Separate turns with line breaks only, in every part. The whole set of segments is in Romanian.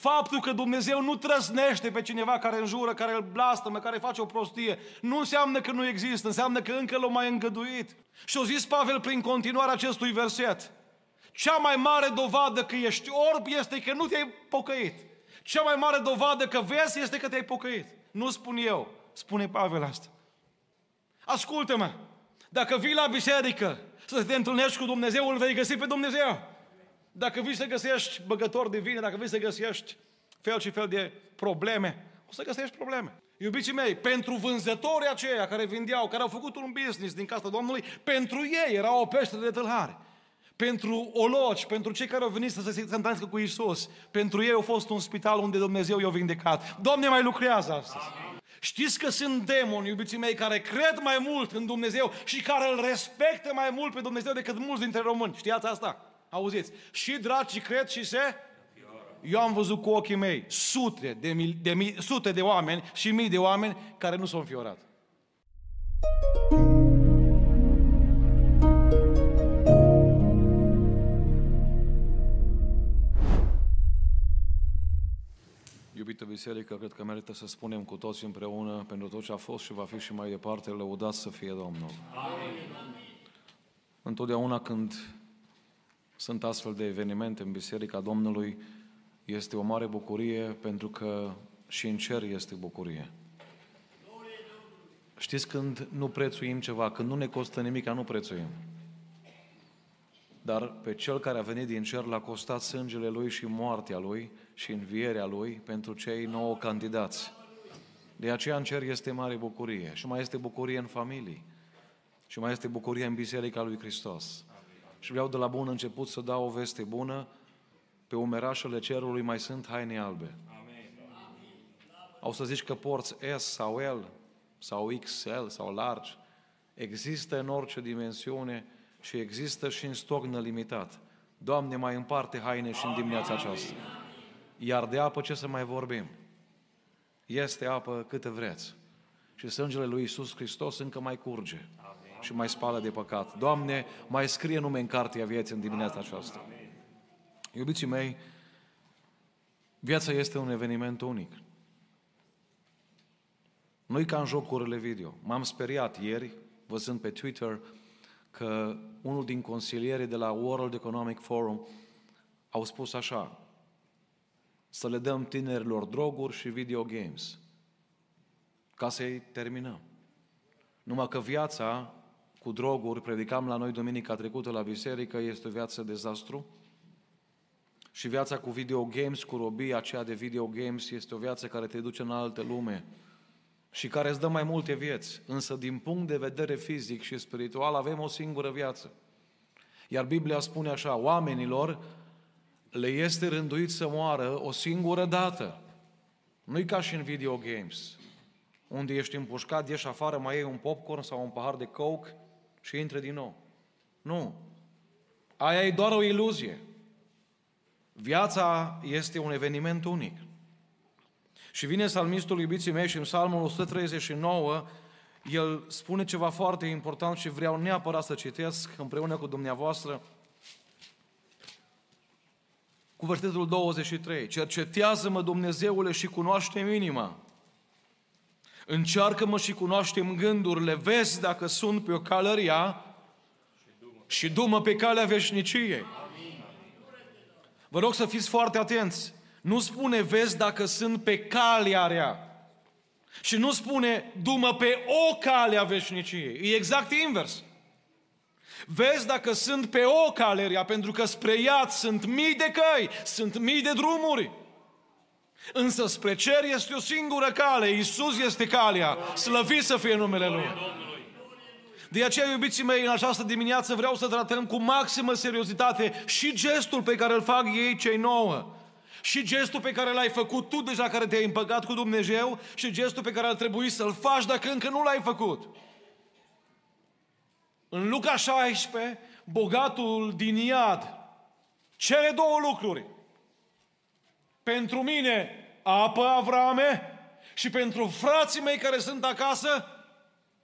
Faptul că Dumnezeu nu trăsnește pe cineva care înjură, care îl blastămă, care face o prostie, nu înseamnă că nu există, înseamnă că încă l-a mai îngăduit. Și o zis Pavel prin continuarea acestui verset. Cea mai mare dovadă că ești orb este că nu te-ai pocăit. Cea mai mare dovadă că vezi este că te-ai pocăit. Nu spun eu, spune Pavel asta. Ascultă-mă, dacă vii la biserică să te întâlnești cu Dumnezeu, îl vei găsi pe Dumnezeu. Dacă vii să găsești băgători de vine, dacă vii să găsești fel și fel de probleme, o să găsești probleme. Iubiții mei, pentru vânzătorii aceia care vindeau, care au făcut un business din casa Domnului, pentru ei era o peșteră de tâlhare. Pentru oloci, pentru cei care au venit să se întâlnească cu Isus, pentru ei a fost un spital unde Dumnezeu i-a vindecat. Doamne mai lucrează astăzi. Amin. Știți că sunt demoni, iubiții mei, care cred mai mult în Dumnezeu și care îl respectă mai mult pe Dumnezeu decât mulți dintre români. Știați asta? Auziți? Și dragi cred și se... Eu am văzut cu ochii mei sute de, mii, de mii, sute de oameni și mii de oameni care nu s-au înfiorat. Iubită biserică, cred că merită să spunem cu toți împreună pentru tot ce a fost și va fi și mai departe, lăudat să fie Domnul. Amin. Întotdeauna când sunt astfel de evenimente în Biserica Domnului, este o mare bucurie pentru că și în cer este bucurie. Știți când nu prețuim ceva, când nu ne costă nimic, nu prețuim. Dar pe cel care a venit din cer l-a costat sângele lui și moartea lui și învierea lui pentru cei nouă candidați. De aceea în cer este mare bucurie și mai este bucurie în familii și mai este bucurie în Biserica lui Hristos. Și vreau de la bun început să dau o veste bună. Pe umerașele cerului mai sunt haine albe. Au să zici că porți S sau L sau XL sau large. Există în orice dimensiune și există și în stoc nelimitat. Doamne, mai împarte haine și în dimineața aceasta. Iar de apă ce să mai vorbim? Este apă câte vreți. Și sângele lui Isus Hristos încă mai curge și mai spală de păcat. Doamne, mai scrie nume în cartea vieții în dimineața aceasta. Iubiții mei, viața este un eveniment unic. Nu-i ca în jocurile video. M-am speriat ieri, văzând pe Twitter, că unul din consilierii de la World Economic Forum au spus așa, să le dăm tinerilor droguri și video games, ca să-i terminăm. Numai că viața cu droguri, predicam la noi duminica trecută la biserică, este o viață dezastru. Și viața cu video games, cu robia aceea de video games, este o viață care te duce în alte lume și care îți dă mai multe vieți. Însă, din punct de vedere fizic și spiritual, avem o singură viață. Iar Biblia spune așa, oamenilor le este rânduit să moară o singură dată. Nu-i ca și în video games, unde ești împușcat, ieși afară, mai iei un popcorn sau un pahar de coke și intre din nou. Nu. Aia e doar o iluzie. Viața este un eveniment unic. Și vine salmistul iubiții mei și în psalmul 139 el spune ceva foarte important și vreau neapărat să citesc împreună cu dumneavoastră cu versetul 23. Cercetează-mă, Dumnezeule, și cunoaște inima. Încearcă-mă și cunoaște gândurile, vezi dacă sunt pe o călăria și dumă pe calea veșniciei. Vă rog să fiți foarte atenți. Nu spune, vezi dacă sunt pe calea rea. Și nu spune, dumă pe o cale a veșniciei. E exact invers. Vezi dacă sunt pe o cale rea, pentru că spre ea sunt mii de căi, sunt mii de drumuri. Însă spre cer este o singură cale, Iisus este calea, slăvit să fie numele Lui. De aceea, iubiții mei, în această dimineață vreau să tratăm cu maximă seriozitate și gestul pe care îl fac ei cei nouă. Și gestul pe care l-ai făcut tu deja care te-ai împăcat cu Dumnezeu și gestul pe care ar trebui să-l faci dacă încă nu l-ai făcut. În Luca 16, bogatul din Iad cere două lucruri. Pentru mine apă Avrame și pentru frații mei care sunt acasă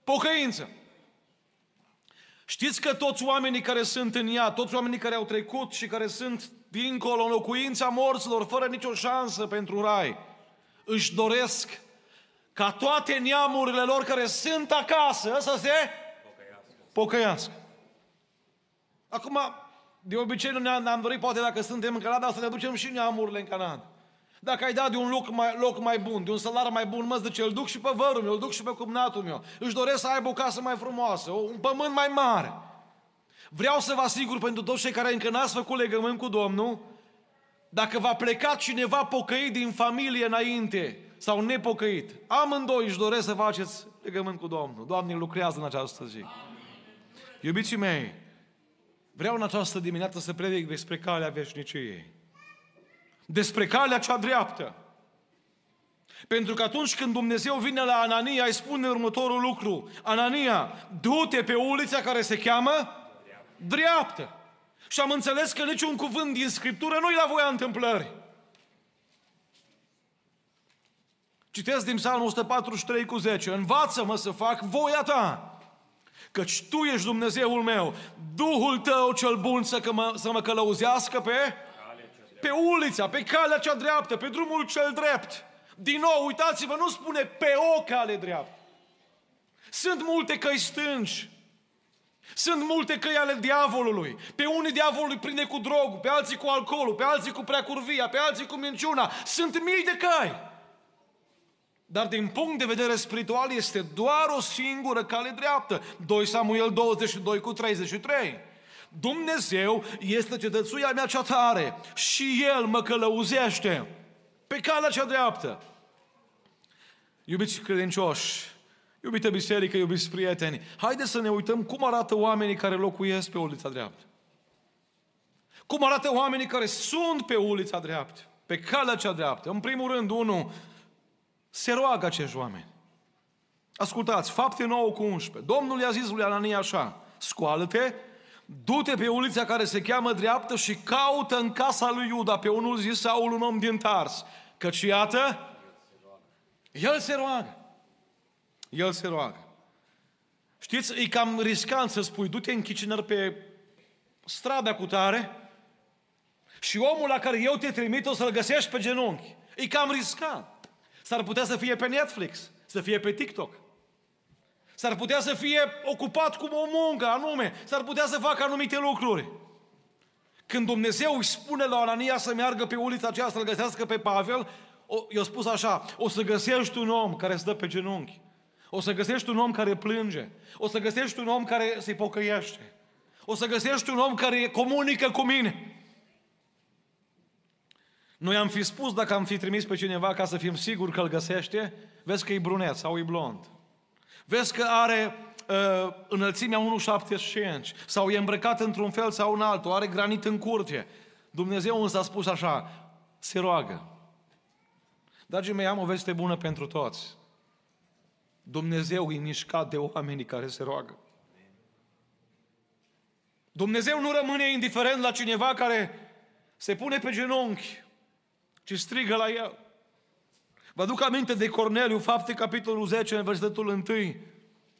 pocăință. Știți că toți oamenii care sunt în ea, toți oamenii care au trecut și care sunt dincolo în locuința morților, fără nicio șansă pentru rai, își doresc ca toate neamurile lor care sunt acasă să se pocăiască. pocăiască. Acum, de obicei nu ne-am dorit, poate dacă suntem în Canada, să ne ducem și neamurile în Canada. Dacă ai dat de un loc mai, loc mai bun, de un salar mai bun, mă zice, îl duc și pe vărul meu, îl duc și pe cumnatul meu. Își doresc să aibă o casă mai frumoasă, un pământ mai mare. Vreau să vă asigur pentru toți cei care încă n-ați făcut legământ cu Domnul, dacă va pleca cineva pocăit din familie înainte sau nepocăit, amândoi își doresc să faceți legământ cu Domnul. Doamne lucrează în această zi. Iubiții mei, vreau în această dimineață să predic despre calea veșniciei despre calea cea dreaptă. Pentru că atunci când Dumnezeu vine la Anania, îi spune următorul lucru. Anania, du-te pe ulița care se cheamă dreaptă. Și am înțeles că niciun cuvânt din Scriptură nu-i la voia întâmplării. Citesc din Psalmul 143 cu 10. Învață-mă să fac voia ta, căci Tu ești Dumnezeul meu. Duhul Tău cel bun să, că mă, să mă călăuzească pe pe ulița, pe calea cea dreaptă, pe drumul cel drept. Din nou, uitați-vă, nu spune pe o cale dreaptă. Sunt multe căi stângi. Sunt multe căi ale diavolului. Pe unii diavolul prinde cu drogul, pe alții cu alcoolul, pe alții cu preacurvia, pe alții cu minciuna. Sunt mii de căi. Dar din punct de vedere spiritual este doar o singură cale dreaptă. 2 Samuel 22 cu 33. Dumnezeu este cetățuia mea cea tare și El mă călăuzește pe calea cea dreaptă. Iubiți credincioși, iubite biserică, iubiți prieteni, haideți să ne uităm cum arată oamenii care locuiesc pe ulița dreaptă. Cum arată oamenii care sunt pe ulița dreaptă, pe calea cea dreaptă. În primul rând, unul, se roagă acești oameni. Ascultați, fapte 9 cu 11. Domnul i-a zis lui Anania așa, scoală-te du-te pe ulița care se cheamă dreaptă și caută în casa lui Iuda pe unul zis Saul, un om din Tars. Căci iată, el se roagă. El se roagă. Știți, e cam riscant să spui, du-te în Chicinăr pe strada cu tare și omul la care eu te trimit o să-l găsești pe genunchi. E cam riscant. S-ar putea să fie pe Netflix, să fie pe TikTok. S-ar putea să fie ocupat cu o muncă anume, s-ar putea să facă anumite lucruri. Când Dumnezeu își spune la Anania să meargă pe ulița aceea să-l găsească pe Pavel, i-a spus așa, o să găsești un om care stă pe genunchi, o să găsești un om care plânge, o să găsești un om care se pocăiește, o să găsești un om care comunică cu mine. Noi am fi spus dacă am fi trimis pe cineva ca să fim siguri că îl găsește, vezi că e brunet sau e blond. Vezi că are uh, înălțimea 1,75 sau e îmbrăcat într-un fel sau în altul, are granit în curte. Dumnezeu însă a spus așa, se roagă. Dragii mei, am o veste bună pentru toți. Dumnezeu e mișcat de oamenii care se roagă. Dumnezeu nu rămâne indiferent la cineva care se pune pe genunchi, ci strigă la el. Vă aduc aminte de Corneliu, fapte capitolul 10, în versetul 1.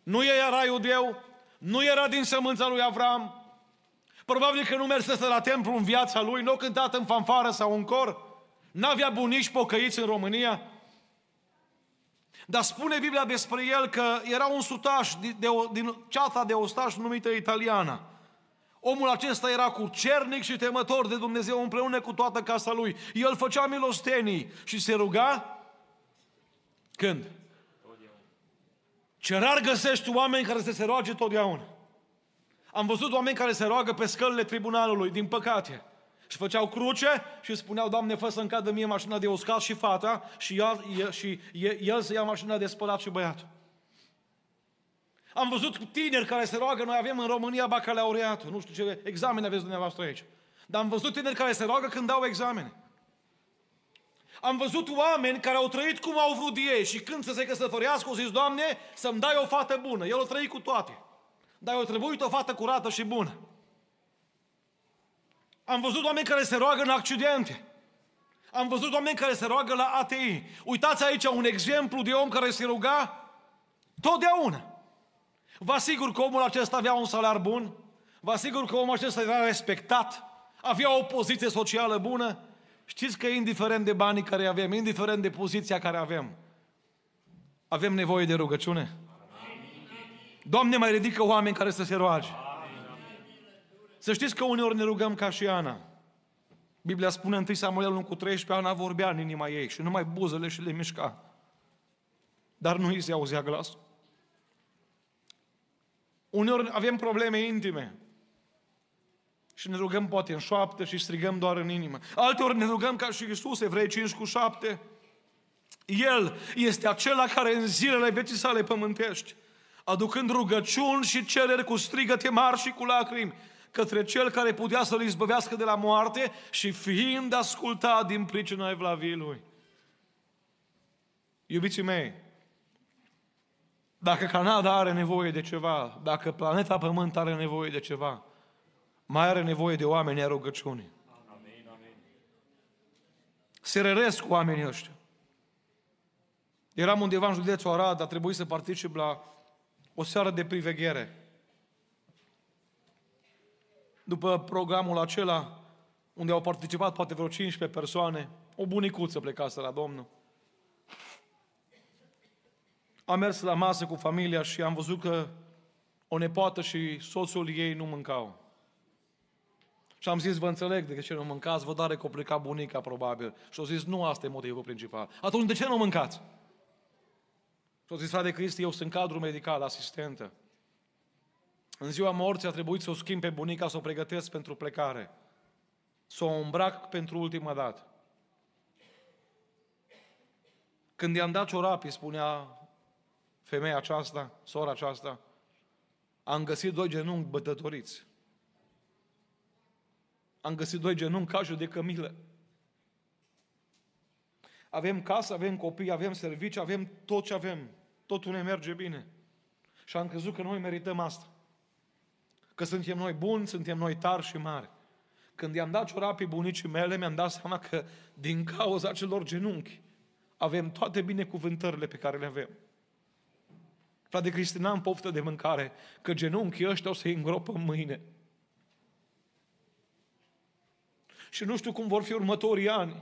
Nu era iudeu, nu era din sămânța lui Avram, probabil că nu mersese la templu în viața lui, nu a cântat în fanfară sau în cor, n-avea bunici pocăiți în România. Dar spune Biblia despre el că era un sutaș din, de, din ceata de ostaș numită italiana. Omul acesta era cu cernic și temător de Dumnezeu împreună cu toată casa lui. El făcea milostenii și se ruga când? Ce rar găsești oameni care să se roage totdeauna. Am văzut oameni care se roagă pe scălile tribunalului, din păcate. Și făceau cruce și spuneau, Doamne, fă să-mi cadă mie mașina de uscat și fata și el, și el să ia mașina de spălat și băiatul. Am văzut tineri care se roagă, noi avem în România bacalaureatul, nu știu ce examene aveți dumneavoastră aici. Dar am văzut tineri care se roagă când dau examene. Am văzut oameni care au trăit cum au vrut ei și când să se căsătorească, au zis, Doamne, să-mi dai o fată bună. El a trăit cu toate. Dar eu trebuit o fată curată și bună. Am văzut oameni care se roagă în accidente. Am văzut oameni care se roagă la ATI. Uitați aici un exemplu de om care se ruga totdeauna. Vă asigur că omul acesta avea un salar bun, vă asigur că omul acesta era respectat, avea o poziție socială bună. Știți că indiferent de banii care avem, indiferent de poziția care avem, avem nevoie de rugăciune? Doamne, mai ridică oameni care să se roage. Să știți că uneori ne rugăm ca și Ana. Biblia spune în 1 Samuel 1 cu 13, Ana vorbea în inima ei și numai buzele și le mișca. Dar nu îi se auzea glasul. Uneori avem probleme intime. Și ne rugăm poate în șoaptă și strigăm doar în inimă. Alteori ne rugăm ca și Iisus, Evrei 5 cu 7. El este acela care în zilele vieții sale pământești, aducând rugăciuni și cereri cu strigăte mari și cu lacrimi, către Cel care putea să-L izbăvească de la moarte și fiind ascultat din pricina evlaviei Lui. Iubiții mei, dacă Canada are nevoie de ceva, dacă planeta Pământ are nevoie de ceva, mai are nevoie de oameni a rugăciunii. Se răresc oamenii ăștia. Eram undeva în județul Arad, a trebuit să particip la o seară de priveghere după programul acela, unde au participat poate vreo 15 persoane, o bunicuță plecase la Domnul. Am mers la masă cu familia și am văzut că o nepoată și soțul ei nu mâncau. Și am zis, vă înțeleg de ce nu mâncați, vă dare că o pleca bunica probabil. Și au zis, nu asta e motivul principal. Atunci de ce nu mâncați? Și au zis, frate Cristi, eu sunt cadru medical, asistentă. În ziua morții a trebuit să o schimb pe bunica, să o pregătesc pentru plecare. Să o îmbrac pentru ultima dată. Când i-am dat ciorapii, spunea femeia aceasta, sora aceasta, am găsit doi genunchi bătătoriți. Am găsit doi genunchi ca de cămilă. Avem casă, avem copii, avem servicii, avem tot ce avem. Totul ne merge bine. Și am crezut că noi merităm asta. Că suntem noi buni, suntem noi tari și mari. Când i-am dat ciorapii bunicii mele, mi-am dat seama că din cauza celor genunchi avem toate binecuvântările pe care le avem. Frate Cristi, n-am poftă de mâncare, că genunchii ăștia o să-i îngropă mâine. Și nu știu cum vor fi următorii ani.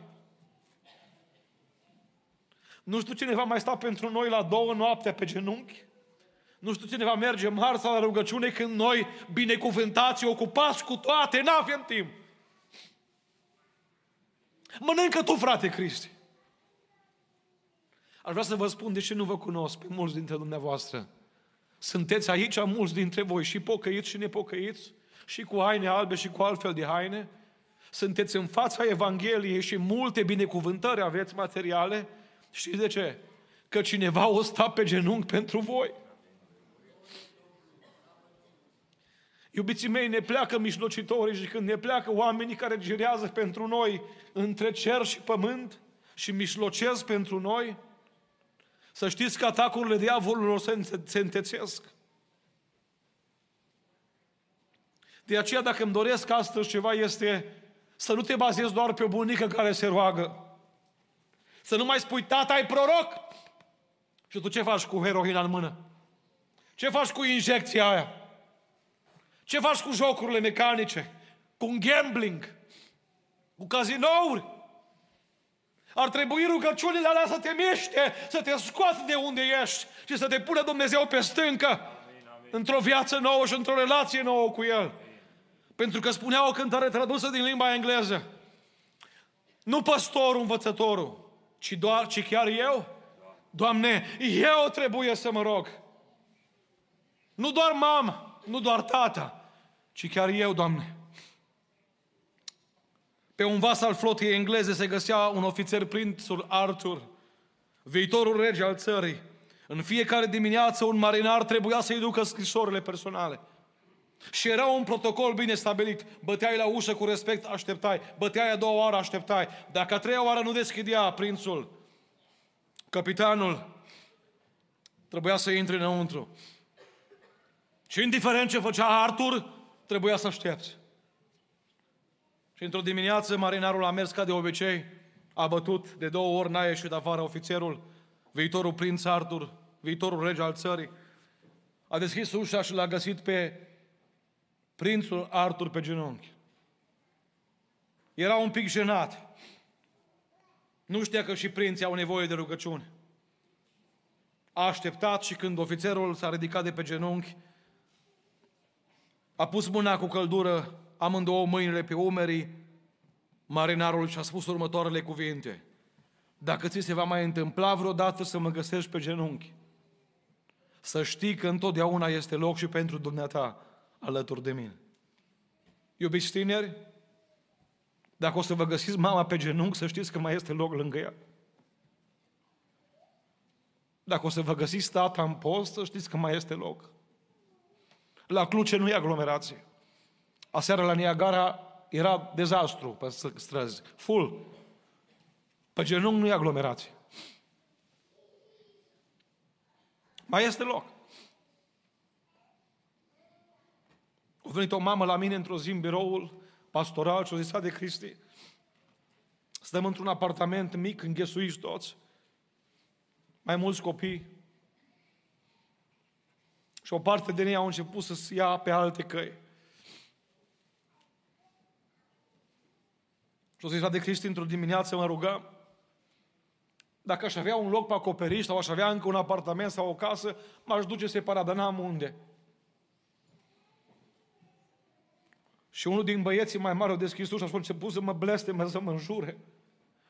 Nu știu cine va mai sta pentru noi la două noapte pe genunchi. Nu știu cine va merge marța la rugăciune când noi, binecuvântați, ocupați cu toate, nu avem timp. Mănâncă tu, frate Cristi. Aș vrea să vă spun de ce nu vă cunosc pe mulți dintre dumneavoastră. Sunteți aici mulți dintre voi, și pocăiți și nepocăiți, și cu haine albe și cu altfel de haine. Sunteți în fața Evangheliei și multe binecuvântări aveți materiale. Știți de ce? Că cineva o sta pe genunchi pentru voi. Iubiții mei, ne pleacă mijlocitorii și când ne pleacă oamenii care girează pentru noi între cer și pământ și mijlocesc pentru noi, să știți că atacurile diavolului se întețesc. De aceea, dacă îmi doresc astăzi ceva, este să nu te bazezi doar pe o bunică care se roagă. Să nu mai spui, tata, ai proroc! Și tu ce faci cu heroina în mână? Ce faci cu injecția aia? Ce faci cu jocurile mecanice? Cu un gambling? Cu cazinouri? Ar trebui rugăciunile alea să te miște, să te scoată de unde ești și să te pună Dumnezeu pe stâncă într-o viață nouă și într-o relație nouă cu El. Pentru că spunea o cântare tradusă din limba engleză. Nu păstorul, învățătorul, ci doar, ci chiar eu. Doamne, eu trebuie să mă rog. Nu doar mama, nu doar tata, ci chiar eu, Doamne. Pe un vas al flotei engleze se găsea un ofițer prințul Arthur, viitorul rege al țării. În fiecare dimineață un marinar trebuia să-i ducă scrisorile personale. Și era un protocol bine stabilit. Băteai la ușă cu respect, așteptai. Băteai a doua oară, așteptai. Dacă a treia oară nu deschidea prințul, capitanul, trebuia să intre înăuntru. Și indiferent ce făcea Artur, trebuia să aștepți. Și într-o dimineață marinarul a mers ca de obicei, a bătut de două ori, n-a ieșit afară ofițerul, viitorul prinț Artur, viitorul rege al țării. a deschis ușa și l-a găsit pe prințul Artur pe genunchi. Era un pic jenat. Nu știa că și prinții au nevoie de rugăciune. A așteptat și când ofițerul s-a ridicat de pe genunchi, a pus mâna cu căldură, amândouă mâinile pe umerii, marinarul și a spus următoarele cuvinte. Dacă ți se va mai întâmpla vreodată să mă găsești pe genunchi, să știi că întotdeauna este loc și pentru dumneata alături de mine. Iubiți tineri, dacă o să vă găsiți mama pe genunchi, să știți că mai este loc lângă ea. Dacă o să vă găsiți tata în post, să știți că mai este loc. La Cluce nu e aglomerație. Aseară la Niagara era dezastru pe străzi. Full. Pe genunchi nu e aglomerație. Mai este loc. A venit o mamă la mine într-o zi în biroul pastoral și a zis, de Cristi, stăm într-un apartament mic, înghesuiți toți, mai mulți copii, și o parte din ei au început să ia pe alte căi. Și o zis, de Cristi, într-o dimineață mă rugăm, dacă aș avea un loc pe acoperiș sau aș avea încă un apartament sau o casă, m-aș duce separat, dar n-am unde. Și unul din băieții mai mari au deschis ușa și a început să mă blesteme, să mă înjure.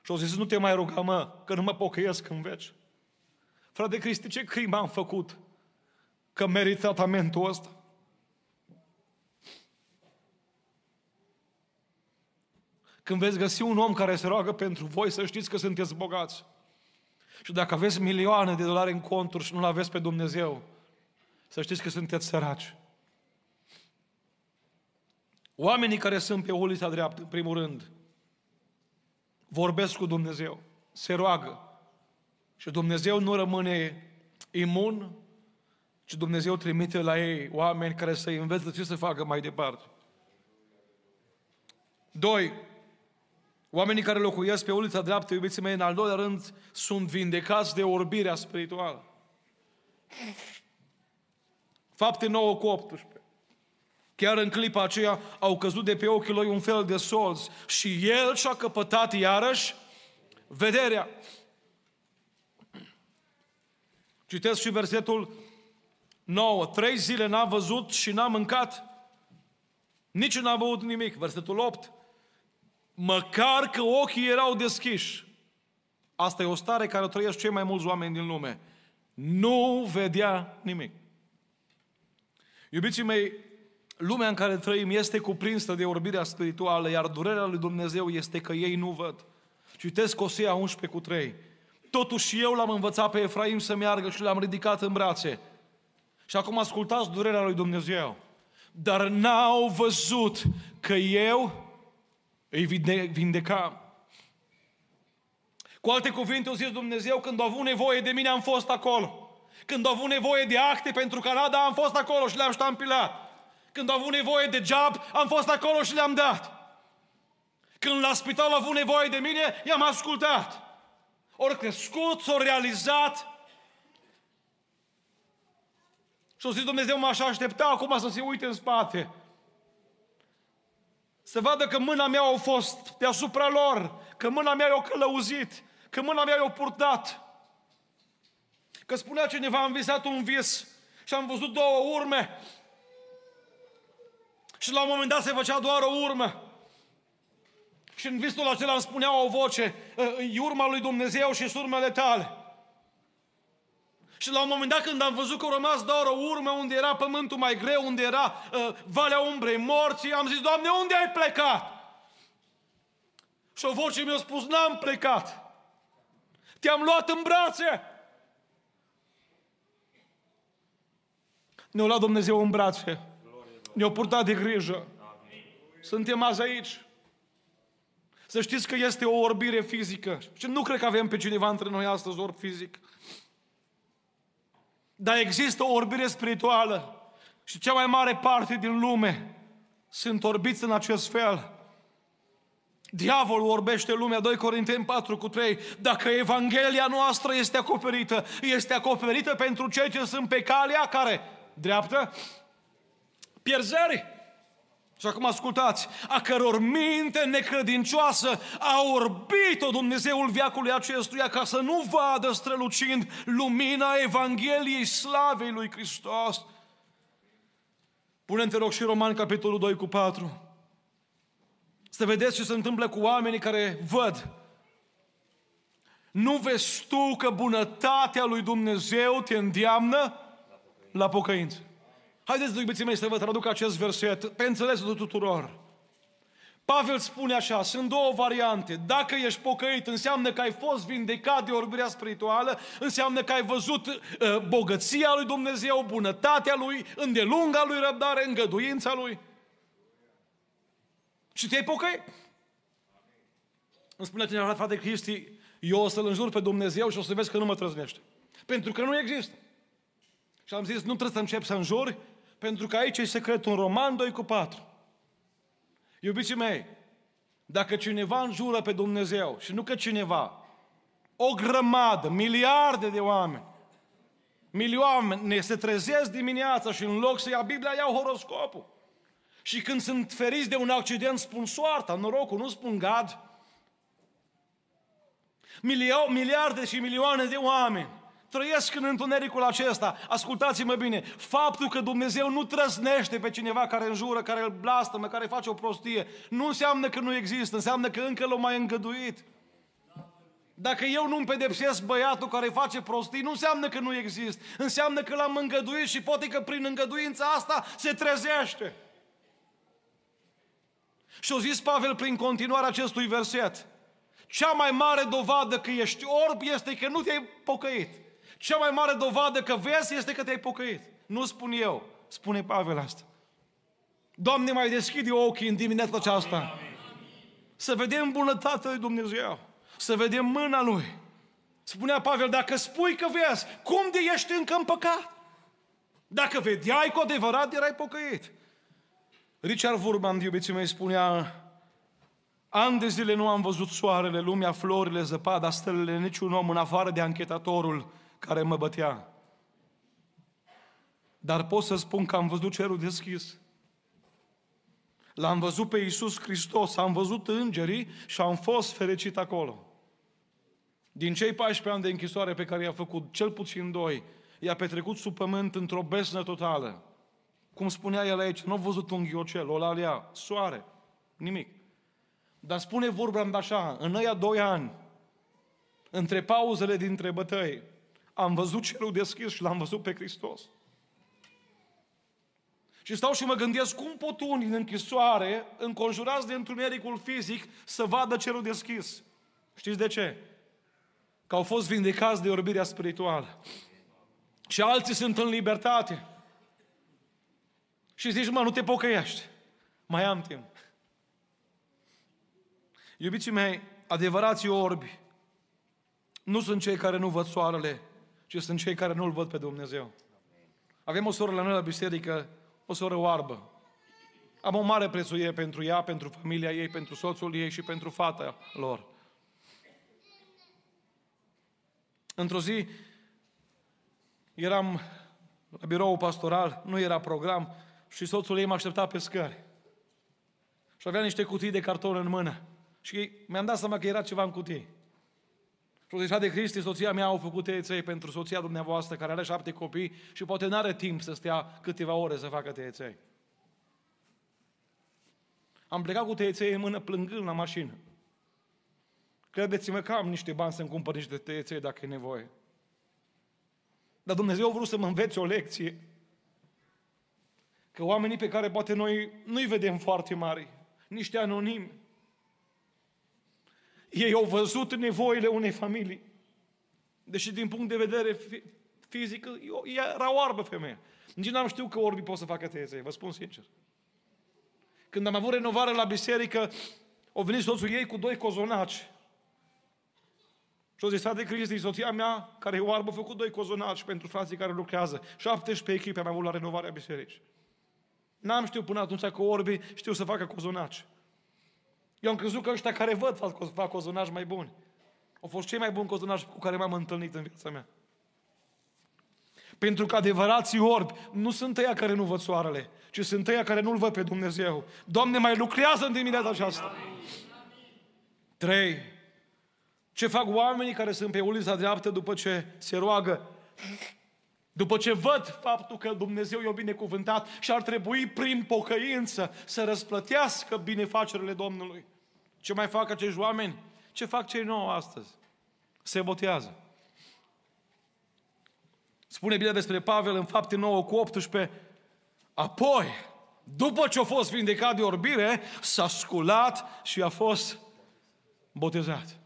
Și au zis, nu te mai ruga, mă, că nu mă pocăiesc în veci. Frate Cristi, ce crimă am făcut? Că merit tratamentul ăsta? Când veți găsi un om care se roagă pentru voi, să știți că sunteți bogați. Și dacă aveți milioane de dolari în conturi și nu-L aveți pe Dumnezeu, să știți că sunteți săraci. Oamenii care sunt pe ulița dreaptă, în primul rând, vorbesc cu Dumnezeu, se roagă. Și Dumnezeu nu rămâne imun, ci Dumnezeu trimite la ei oameni care să-i învețe ce să facă mai departe. Doi, oamenii care locuiesc pe ulița dreaptă, iubiții mei, în al doilea rând, sunt vindecați de orbirea spirituală. Fapte 9 cu 18. Chiar în clipa aceea au căzut de pe ochii lui un fel de solzi și el și-a căpătat iarăși vederea. Citesc și versetul 9. Trei zile n-a văzut și n-a mâncat. Nici n-a băut nimic. Versetul 8. Măcar că ochii erau deschiși. Asta e o stare care o trăiesc cei mai mulți oameni din lume. Nu vedea nimic. Iubiții mei, lumea în care trăim este cuprinsă de orbirea spirituală, iar durerea lui Dumnezeu este că ei nu văd. Citesc Osea 11 cu 3. Totuși eu l-am învățat pe Efraim să meargă și l-am ridicat în brațe. Și acum ascultați durerea lui Dumnezeu. Dar n-au văzut că eu îi vindecam. Cu alte cuvinte, o zis Dumnezeu, când a avut nevoie de mine, am fost acolo. Când a avut nevoie de acte pentru Canada, am fost acolo și le-am ștampilat. Când a avut nevoie de job, am fost acolo și le-am dat. Când la spital a avut nevoie de mine, i-am ascultat. Ori crescut, s-au realizat. Și-o zis Dumnezeu, m-aș aștepta acum să se uite în spate. Să vadă că mâna mea a fost deasupra lor, că mâna mea i-a călăuzit, că mâna mea i-a purtat. Că spunea cineva, am visat un vis și am văzut două urme. Și la un moment dat se făcea doar o urmă. Și în visul acela îmi spunea o voce, e urma lui Dumnezeu și urmele tale. Și la un moment dat când am văzut că au rămas doar o urmă unde era pământul mai greu, unde era uh, valea umbrei morții, am zis, Doamne, unde ai plecat? Și o voce mi-a spus, n-am plecat. Te-am luat în brațe. Ne-a luat Dumnezeu în brațe. Ne-a purtat de grijă. Suntem azi aici. Să știți că este o orbire fizică. Și nu cred că avem pe cineva între noi astăzi orb fizic. Dar există o orbire spirituală. Și cea mai mare parte din lume sunt orbiți în acest fel. Diavolul orbește lumea, 2 Corinteni 4 cu 3. Dacă Evanghelia noastră este acoperită, este acoperită pentru cei ce sunt pe calea care? dreaptă? Pierzării. Și acum ascultați, a căror minte necredincioasă a orbit-o Dumnezeul viacului acestuia ca să nu vadă strălucind lumina Evangheliei slavei lui Hristos. Pune-mi, te rog, și Roman, capitolul 2 cu 4. Să vedeți ce se întâmplă cu oamenii care văd. Nu vezi tu că bunătatea lui Dumnezeu te îndeamnă la pocăință. Haideți, iubiții mei, să vă traduc acest verset pe înțelesul tuturor. Pavel spune așa, sunt două variante. Dacă ești pocăit, înseamnă că ai fost vindecat de orbirea spirituală, înseamnă că ai văzut uh, bogăția lui Dumnezeu, bunătatea lui, îndelunga lui răbdare, îngăduința lui. Și te-ai pocăit. Îmi spune cineva, frate Cristi, eu o să-L înjur pe Dumnezeu și o să vezi că nu mă trăznește. Pentru că nu există. Și am zis, nu trebuie să încep să înjuri, pentru că aici e secretul în Roman 2 cu 4. Iubiții mei, dacă cineva înjură pe Dumnezeu, și nu că cineva, o grămadă, miliarde de oameni, milioane se trezesc dimineața și în loc să ia Biblia, iau horoscopul. Și când sunt feriți de un accident, spun soarta, norocul, nu spun gad. Miliarde și milioane de oameni trăiesc în întunericul acesta. Ascultați-mă bine, faptul că Dumnezeu nu trăsnește pe cineva care înjură, care îl blastămă, care face o prostie, nu înseamnă că nu există, înseamnă că încă l-a mai îngăduit. Dacă eu nu-mi pedepsesc băiatul care face prostii, nu înseamnă că nu există. Înseamnă că l-am îngăduit și poate că prin îngăduința asta se trezește. Și-o zis Pavel prin continuarea acestui verset. Cea mai mare dovadă că ești orb este că nu te-ai pocăit. Cea mai mare dovadă că vezi este că te-ai pocăit. Nu spun eu, spune Pavel asta. Doamne, mai deschide ochii în dimineața aceasta. Amin, amin. Să vedem bunătatea lui Dumnezeu. Să vedem mâna Lui. Spunea Pavel, dacă spui că vezi, cum de ești încă în păcat? Dacă vedeai cu adevărat, erai pocăit. Richard Vurman, iubiții mei, spunea Ani de zile nu am văzut soarele, lumea, florile, zăpada, stelele, niciun om în afară de anchetatorul care mă bătea. Dar pot să spun că am văzut cerul deschis. L-am văzut pe Iisus Hristos, am văzut îngerii și am fost fericit acolo. Din cei 14 ani de închisoare pe care i-a făcut, cel puțin doi, i-a petrecut sub pământ într-o besnă totală. Cum spunea el aici, nu a văzut un ghiocel, o lalea, soare, nimic. Dar spune vorba așa, în ăia doi ani, între pauzele dintre bătăi, am văzut cerul deschis și l-am văzut pe Hristos. Și stau și mă gândesc cum pot unii în închisoare, înconjurați de întunericul fizic, să vadă cerul deschis. Știți de ce? Că au fost vindecați de orbirea spirituală. Și alții sunt în libertate. Și zici, mă, nu te pocăiești. Mai am timp. Iubiții mei, adevărații orbi nu sunt cei care nu văd soarele, ci sunt cei care nu-L văd pe Dumnezeu. Avem o soră la noi la biserică, o soră oarbă. Am o mare prețuire pentru ea, pentru familia ei, pentru soțul ei și pentru fata lor. Într-o zi eram la birou pastoral, nu era program și soțul ei mă aștepta pe scări. Și avea niște cutii de carton în mână. Și mi-am dat seama că era ceva în cutie. Și o zis, de Cristi, soția mea au făcut teiței pentru soția dumneavoastră care are șapte copii și poate nu are timp să stea câteva ore să facă teiței. Am plecat cu teiței în mână plângând la mașină. Credeți-mă că am niște bani să-mi cumpăr niște teiței dacă e nevoie. Dar Dumnezeu a vrut să mă învețe o lecție. Că oamenii pe care poate noi nu-i vedem foarte mari, niște anonimi, ei au văzut nevoile unei familii. Deși din punct de vedere fizic, era oarbă femeie. Nici n-am știut că orbii pot să facă teze, vă spun sincer. Când am avut renovare la biserică, au venit soțul ei cu doi cozonaci. Și au zis, de Cristi, soția mea, care e oarbă, a făcut doi cozonaci pentru frații care lucrează. 17 echipe am avut la renovarea bisericii. N-am știut până atunci că orbii știu să facă cozonaci. Eu am crezut că ăștia care văd fac, fac cozonaj mai buni. Au fost cei mai buni cozonași cu care m-am întâlnit în viața mea. Pentru că adevărații orbi nu sunt ăia care nu văd soarele, ci sunt ăia care nu-L văd pe Dumnezeu. Doamne, mai lucrează în dimineața aceasta. Trei. Ce fac oamenii care sunt pe ulița dreaptă după ce se roagă? După ce văd faptul că Dumnezeu i-a binecuvântat și ar trebui prin pocăință să răsplătească binefacerile Domnului. Ce mai fac acești oameni? Ce fac cei nouă astăzi? Se botează. Spune bine despre Pavel în fapte 9 cu 18. Apoi, după ce a fost vindecat de orbire, s-a sculat și a fost botezat.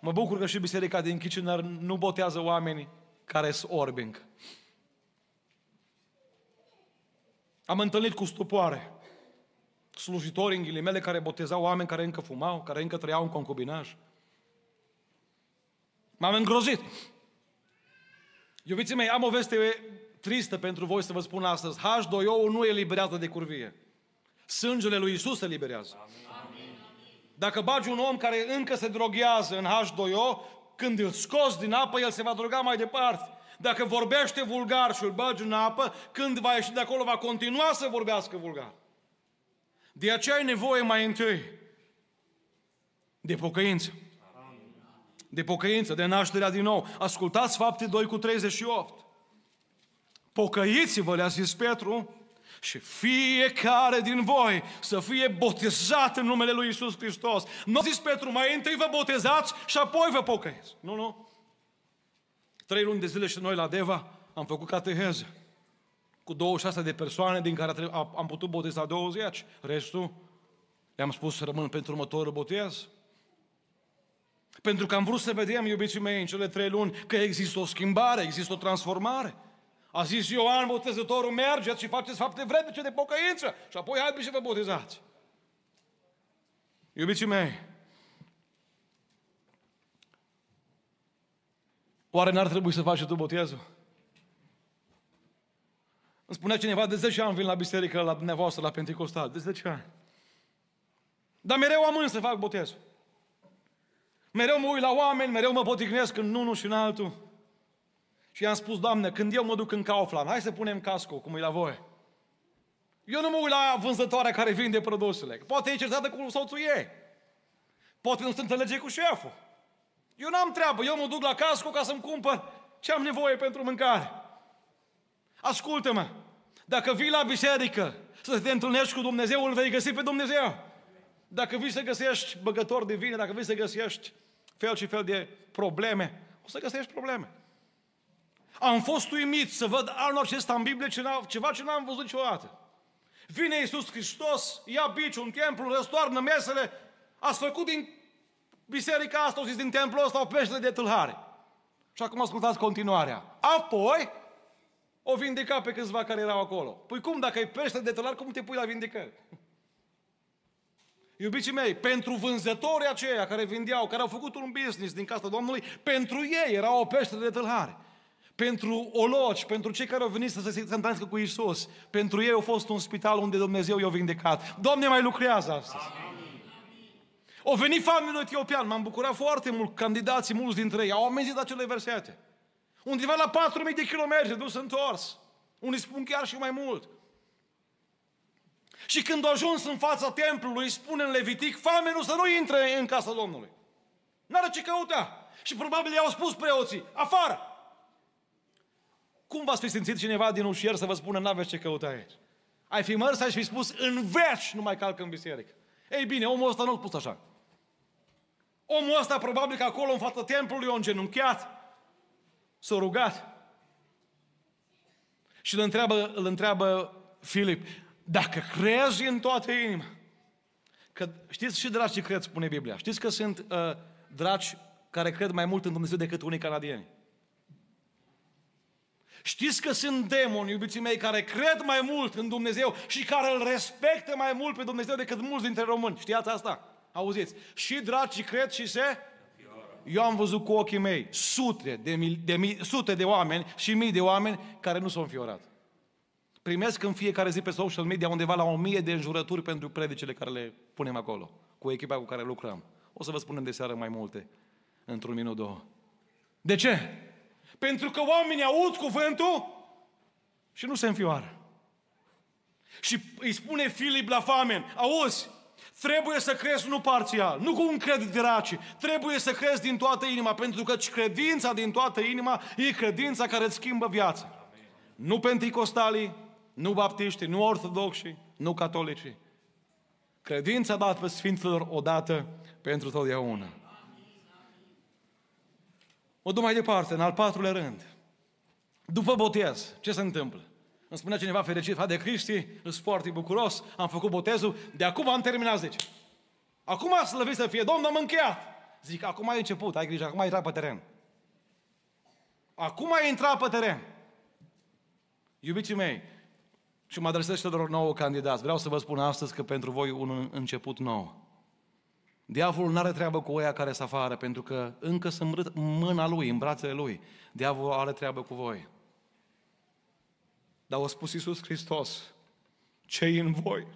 Mă bucur că și biserica din Kitchener nu botează oameni care sunt orbi încă. Am întâlnit cu stupoare slujitori în ghilimele care botezau oameni care încă fumau, care încă trăiau în concubinaj. M-am îngrozit. Iubiții mei, am o veste tristă pentru voi să vă spun astăzi. H2O nu e eliberată de curvie. Sângele lui Isus se liberează. Amin. Dacă bagi un om care încă se droghează în H2O, când îl scoți din apă, el se va droga mai departe. Dacă vorbește vulgar și îl bagi în apă, când va ieși de acolo, va continua să vorbească vulgar. De aceea ai nevoie mai întâi de pocăință. De pocăință, de nașterea din nou. Ascultați fapte 2 cu 38. Pocăiți-vă, le-a zis Petru, și fiecare din voi să fie botezat în numele Lui Isus Hristos. Nu a zis Petru, mai întâi vă botezați și apoi vă pocăiți. Nu, nu. Trei luni de zile și noi la Deva am făcut cateheză cu 26 de persoane, din care am putut boteza 20. Restul le-am spus să rămân pentru următorul botez. Pentru că am vrut să vedem, iubiții mei, în cele trei luni, că există o schimbare, există o transformare. A zis Ioan, botezătorul, mergeți și faceți fapte vrednice de pocăință și apoi haideți și vă botezați. Iubiții mei, oare n-ar trebui să faci tu botezul? Îmi spunea cineva, de 10 ani vin la biserică, la dumneavoastră, la Pentecostal. De 10 ani. Dar mereu am să fac botezul. Mereu mă uit la oameni, mereu mă poticnesc în unul și în altul. Și i-am spus, Doamne, când eu mă duc în Kaufland, hai să punem casco, cum e la voi. Eu nu mă uit la vânzătoarea care vinde produsele. Poate e certată cu soțul ei. Poate nu se înțelege cu șeful. Eu n-am treabă, eu mă duc la casco ca să-mi cumpăr ce am nevoie pentru mâncare. Ascultă-mă, dacă vii la biserică să te întâlnești cu Dumnezeu, îl vei găsi pe Dumnezeu. Dacă vii să găsești băgători de vine, dacă vii să găsești fel și fel de probleme, o să găsești probleme. Am fost uimit să văd anul acesta în Biblie ceva ce n-am văzut niciodată. Vine Iisus Hristos, ia biciul în templu, răstoarnă mesele, ați făcut din biserica asta, o zis, din templul ăsta o pește de tâlhare. Și acum ascultați continuarea. Apoi, o vindeca pe câțiva care erau acolo. Păi cum, dacă e pește de tălar, cum te pui la vindecări? Iubiții mei, pentru vânzătorii aceia care vindeau, care au făcut un business din casa Domnului, pentru ei era o pește de tâlhare. Pentru oloci, pentru cei care au venit să se întâlnească cu Isus, pentru ei a fost un spital unde Dumnezeu i-a vindecat. Doamne, mai lucrează astăzi. Au venit familii etiopian, m-am bucurat foarte mult, candidații, mulți dintre ei, au amenzit acele versete. Undeva la 4.000 de kilometri, dus întors. Unii spun chiar și mai mult. Și când au ajuns în fața templului, spune în Levitic, famenul să nu intre în casa Domnului. N-are ce căuta. Și probabil i-au spus preoții, afară. Cum v-ați fi simțit cineva din ușier să vă spună, n-aveți ce căuta aici? Ai fi mărs, ai fi spus, în veci nu mai calcă în biserică. Ei bine, omul ăsta nu a spus așa. Omul ăsta probabil că acolo în fața templului a îngenunchiat, s-a rugat. Și îl întreabă, îl întreabă Filip, dacă crezi în toată inima, că știți și dragi ce cred, spune Biblia, știți că sunt uh, dragi care cred mai mult în Dumnezeu decât unii canadieni. Știți că sunt demoni, iubiții mei, care cred mai mult în Dumnezeu și care îl respectă mai mult pe Dumnezeu decât mulți dintre români. Știați asta? Auziți? Și dragi cred și se eu am văzut cu ochii mei sute de, mii, de, mii, sute de oameni și mii de oameni care nu s-au înfiorat. Primesc în fiecare zi pe social media undeva la o mie de înjurături pentru predicile care le punem acolo, cu echipa cu care lucrăm. O să vă spunem de seară mai multe, într-un minut, două. De ce? Pentru că oamenii aud cuvântul și nu se înfioară. Și îi spune Filip la famen, auzi, trebuie să crezi nu parțial, nu cu un credit draci, trebuie să crezi din toată inima, pentru că credința din toată inima e credința care îți schimbă viața. Amen. Nu penticostalii, nu baptiștii, nu ortodoxi, nu catolici. Credința dată Sfinților odată pentru totdeauna. O duc mai departe, în al patrulea rând. După botez, ce se întâmplă? Îmi spunea cineva fericit, de Cristi, sunt foarte bucuros, am făcut botezul, de acum am terminat, zice. Acum slăvit să fie Domnul, am încheiat. Zic, acum ai început, ai grijă, acum ai intrat pe teren. Acum ai intrat pe teren. Iubiții mei, și mă adresez celor nouă candidați, vreau să vă spun astăzi că pentru voi un început nou. Diavolul nu are treabă cu oia care sunt afară, pentru că încă sunt în mâna lui, în brațele lui. Diavolul are treabă cu voi. Dar a spus Iisus Hristos, cei în voi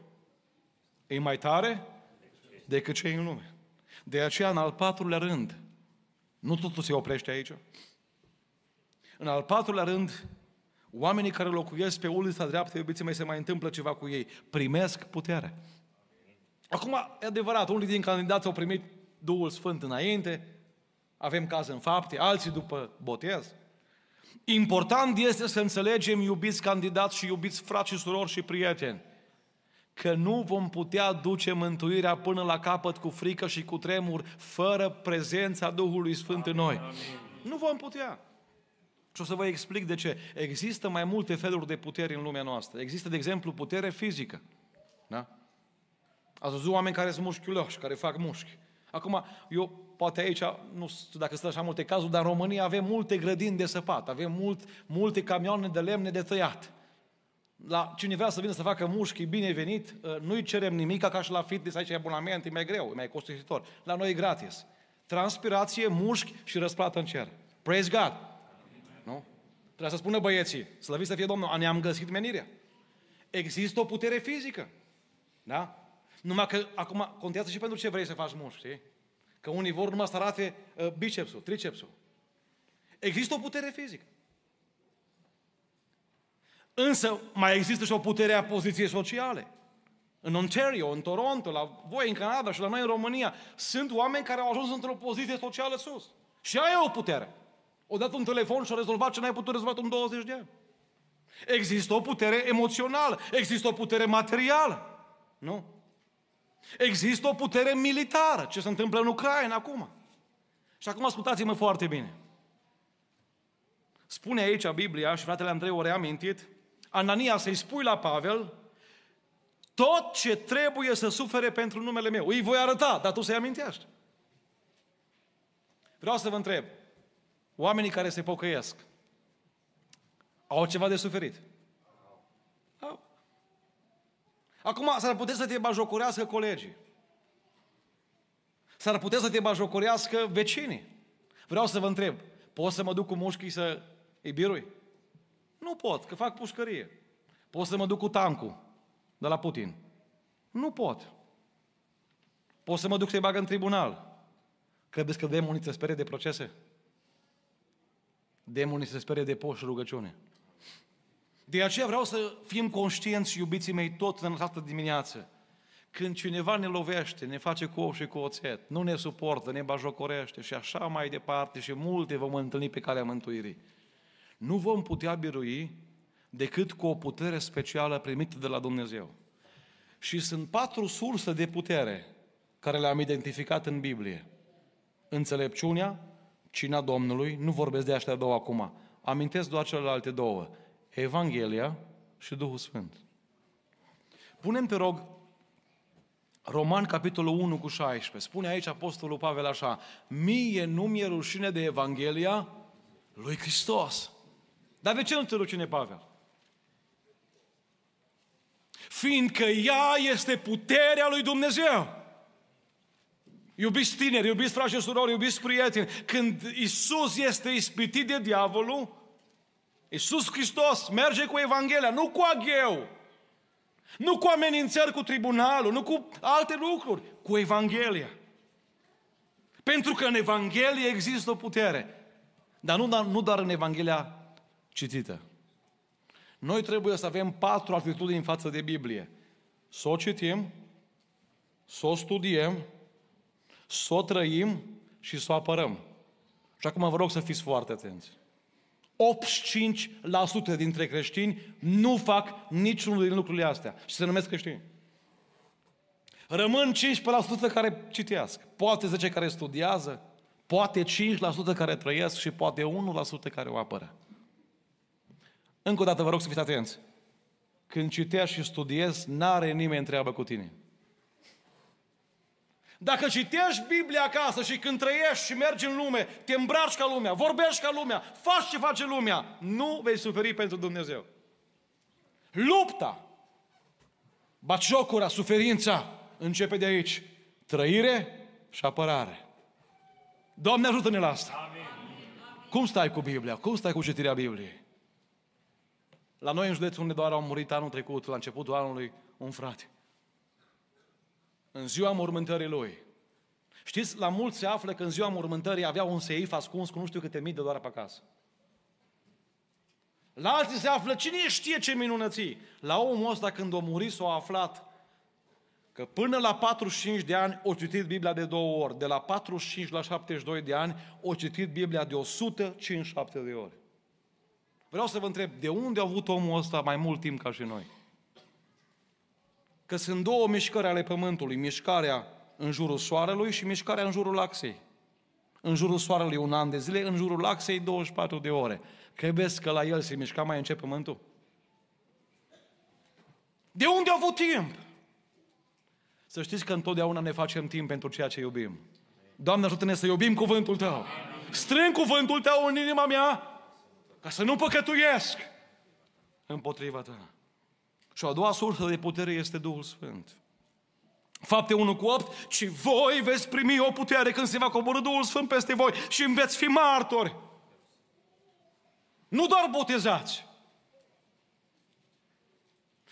e mai tare decât cei în lume. De aceea, în al patrulea rând, nu totul se oprește aici. În al patrulea rând, oamenii care locuiesc pe ulița dreaptă, iubiții mei, se mai întâmplă ceva cu ei. Primesc putere. Acum, e adevărat, unii din candidați au primit Duhul Sfânt înainte, avem caz în fapte, alții după botez. Important este să înțelegem, iubiți candidați și iubiți frați și surori și prieteni, că nu vom putea duce mântuirea până la capăt cu frică și cu tremur, fără prezența Duhului Sfânt în noi. Amin. Nu vom putea. Și o să vă explic de ce. Există mai multe feluri de putere în lumea noastră. Există, de exemplu, putere fizică. Da? Ați văzut oameni care sunt mușchiuloși, care fac mușchi. Acum, eu poate aici, nu știu dacă sunt așa multe cazuri, dar în România avem multe grădini de săpat, avem mult, multe camioane de lemne de tăiat. La cine vrea să vină să facă mușchi, bine venit, ă, nu-i cerem nimic, ca și la fitness, aici e abonament, e mai greu, e mai costisitor. La noi e gratis. Transpirație, mușchi și răsplată în cer. Praise God! Nu? Trebuie să spună băieții, slăviți să fie Domnul, ne-am găsit menirea. Există o putere fizică. Da? Numai că acum contează și pentru ce vrei să faci mușchi, știi? Că unii vor numai să arate uh, bicepsul, tricepsul. Există o putere fizică. Însă mai există și o putere a poziției sociale. În Ontario, în Toronto, la voi în Canada și la noi în România, sunt oameni care au ajuns într-o poziție socială sus. Și aia e o putere. O dat un telefon și a rezolvat ce n-ai putut rezolva în 20 de ani. Există o putere emoțională, există o putere materială. Nu? Există o putere militară. Ce se întâmplă în Ucraina acum? Și acum ascultați-mă foarte bine. Spune aici Biblia, și fratele Andrei o reamintit, Anania să-i spui la Pavel, tot ce trebuie să sufere pentru numele meu. Îi voi arăta, dar tu să-i amintești. Vreau să vă întreb, oamenii care se pocăiesc, au ceva de suferit? Acum s-ar putea să te bajocorească colegii. S-ar putea să te bajocorească vecinii. Vreau să vă întreb, pot să mă duc cu mușchii să îi birui? Nu pot, că fac pușcărie. Pot să mă duc cu tancul de la Putin? Nu pot. Pot să mă duc să-i bag în tribunal. Credeți că demonii se sperie de procese? Demonii se sperie de poș și rugăciune. De aceea vreau să fim conștienți, iubiții mei, tot în această dimineață. Când cineva ne lovește, ne face cu ou și cu oțet, nu ne suportă, ne bajocorește și așa mai departe și multe vom întâlni pe calea mântuirii. Nu vom putea birui decât cu o putere specială primită de la Dumnezeu. Și sunt patru surse de putere care le-am identificat în Biblie. Înțelepciunea, cina Domnului, nu vorbesc de aștia două acum, amintesc doar celelalte două. Evanghelia și Duhul Sfânt. Punem, te rog, Roman, capitolul 1 cu 16. Spune aici Apostolul Pavel așa, mie nu mi-e rușine de Evanghelia lui Hristos. Dar de ce nu te rușine, Pavel? Fiindcă ea este puterea lui Dumnezeu. Iubiți tineri, iubiți frați și surori, iubiți prieteni, când Isus este ispitit de diavolul, Iisus Hristos merge cu Evanghelia, nu cu agheu, nu cu amenințări cu tribunalul, nu cu alte lucruri, cu Evanghelia. Pentru că în Evanghelie există o putere. Dar nu, nu doar în Evanghelia citită. Noi trebuie să avem patru atitudini în față de Biblie. Să o citim, să o studiem, să o trăim și să o apărăm. Și acum vă rog să fiți foarte atenți. 85% dintre creștini nu fac niciunul din lucrurile astea și se numesc creștini. Rămân 15% care citească, poate 10 care studiază, poate 5% care trăiesc și poate 1% care o apără. Încă o dată vă rog să fiți atenți. Când citești și studiezi, n-are nimeni treabă cu tine. Dacă citești Biblia acasă și când trăiești și mergi în lume, te îmbraci ca lumea, vorbești ca lumea, faci ce face lumea, nu vei suferi pentru Dumnezeu. Lupta, baciocura, suferința începe de aici. Trăire și apărare. Doamne ajută-ne la asta. Amin. Cum stai cu Biblia? Cum stai cu citirea Bibliei? La noi în județul unde doar au murit anul trecut, la începutul anului, un frate. În ziua mormântării lui. Știți, la mulți se află că în ziua mormântării avea un seif ascuns cu nu știu câte mii de dolari pe acasă. La alții se află, cine știe ce minunății. La omul ăsta când a murit s-a aflat că până la 45 de ani o citit Biblia de două ori, de la 45 la 72 de ani o citit Biblia de 157 de ori. Vreau să vă întreb, de unde a avut omul ăsta mai mult timp ca și noi? Că sunt două mișcări ale Pământului, mișcarea în jurul Soarelui și mișcarea în jurul Axei. În jurul Soarelui un an de zile, în jurul Axei 24 de ore. Credeți că la el se mișca mai încet Pământul? De unde a avut timp? Să știți că întotdeauna ne facem timp pentru ceea ce iubim. Doamne, ajută-ne să iubim cuvântul Tău. Strâng cuvântul Tău în inima mea ca să nu păcătuiesc împotriva Ta. Și a doua sursă de putere este Duhul Sfânt. Fapte 1 cu 8, și voi veți primi o putere când se va coborâ Duhul Sfânt peste voi și veți fi martori. Nu doar botezați,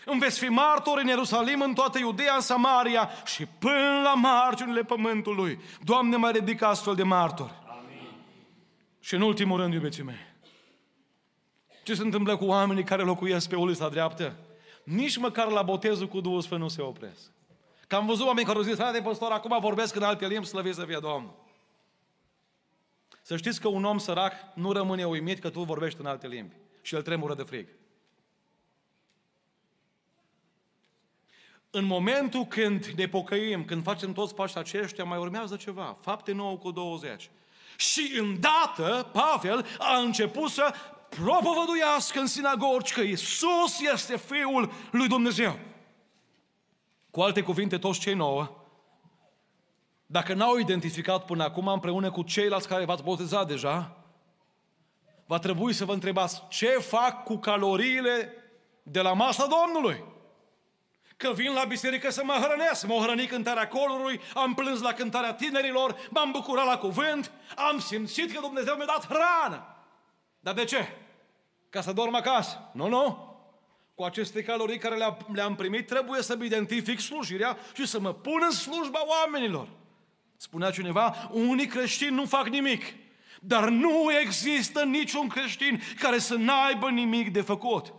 îmi veți fi martori în Ierusalim, în toată Iudeea, în Samaria și până la marginile pământului. Doamne, mai ridică astfel de martori. Amin. Și în ultimul rând, iubiții mei, ce se întâmplă cu oamenii care locuiesc pe ulița dreaptă? Nici măcar la botezul cu Duhul Sfânt nu se opresc. Că am văzut oameni care au zis, frate păstor, acum vorbesc în alte limbi, slăvit să fie Domnul. Să știți că un om sărac nu rămâne uimit că tu vorbești în alte limbi și el tremură de frig. În momentul când ne pocăim, când facem toți pașii aceștia, mai urmează ceva. Fapte 9 cu 20. Și îndată Pavel a început să propovăduiască în sinagogi că Isus este Fiul lui Dumnezeu. Cu alte cuvinte, toți cei nouă, dacă n-au identificat până acum împreună cu ceilalți care v-ați botezat deja, va trebui să vă întrebați ce fac cu caloriile de la masa Domnului. Că vin la biserică să mă hrănesc, mă hrăni cântarea corului, am plâns la cântarea tinerilor, m-am bucurat la cuvânt, am simțit că Dumnezeu mi-a dat hrană. Dar de ce? Ca să dorm acasă? Nu, nu. Cu aceste calorii care le-am, primit, trebuie să-mi identific slujirea și să mă pun în slujba oamenilor. Spunea cineva, unii creștini nu fac nimic. Dar nu există niciun creștin care să n-aibă nimic de făcut.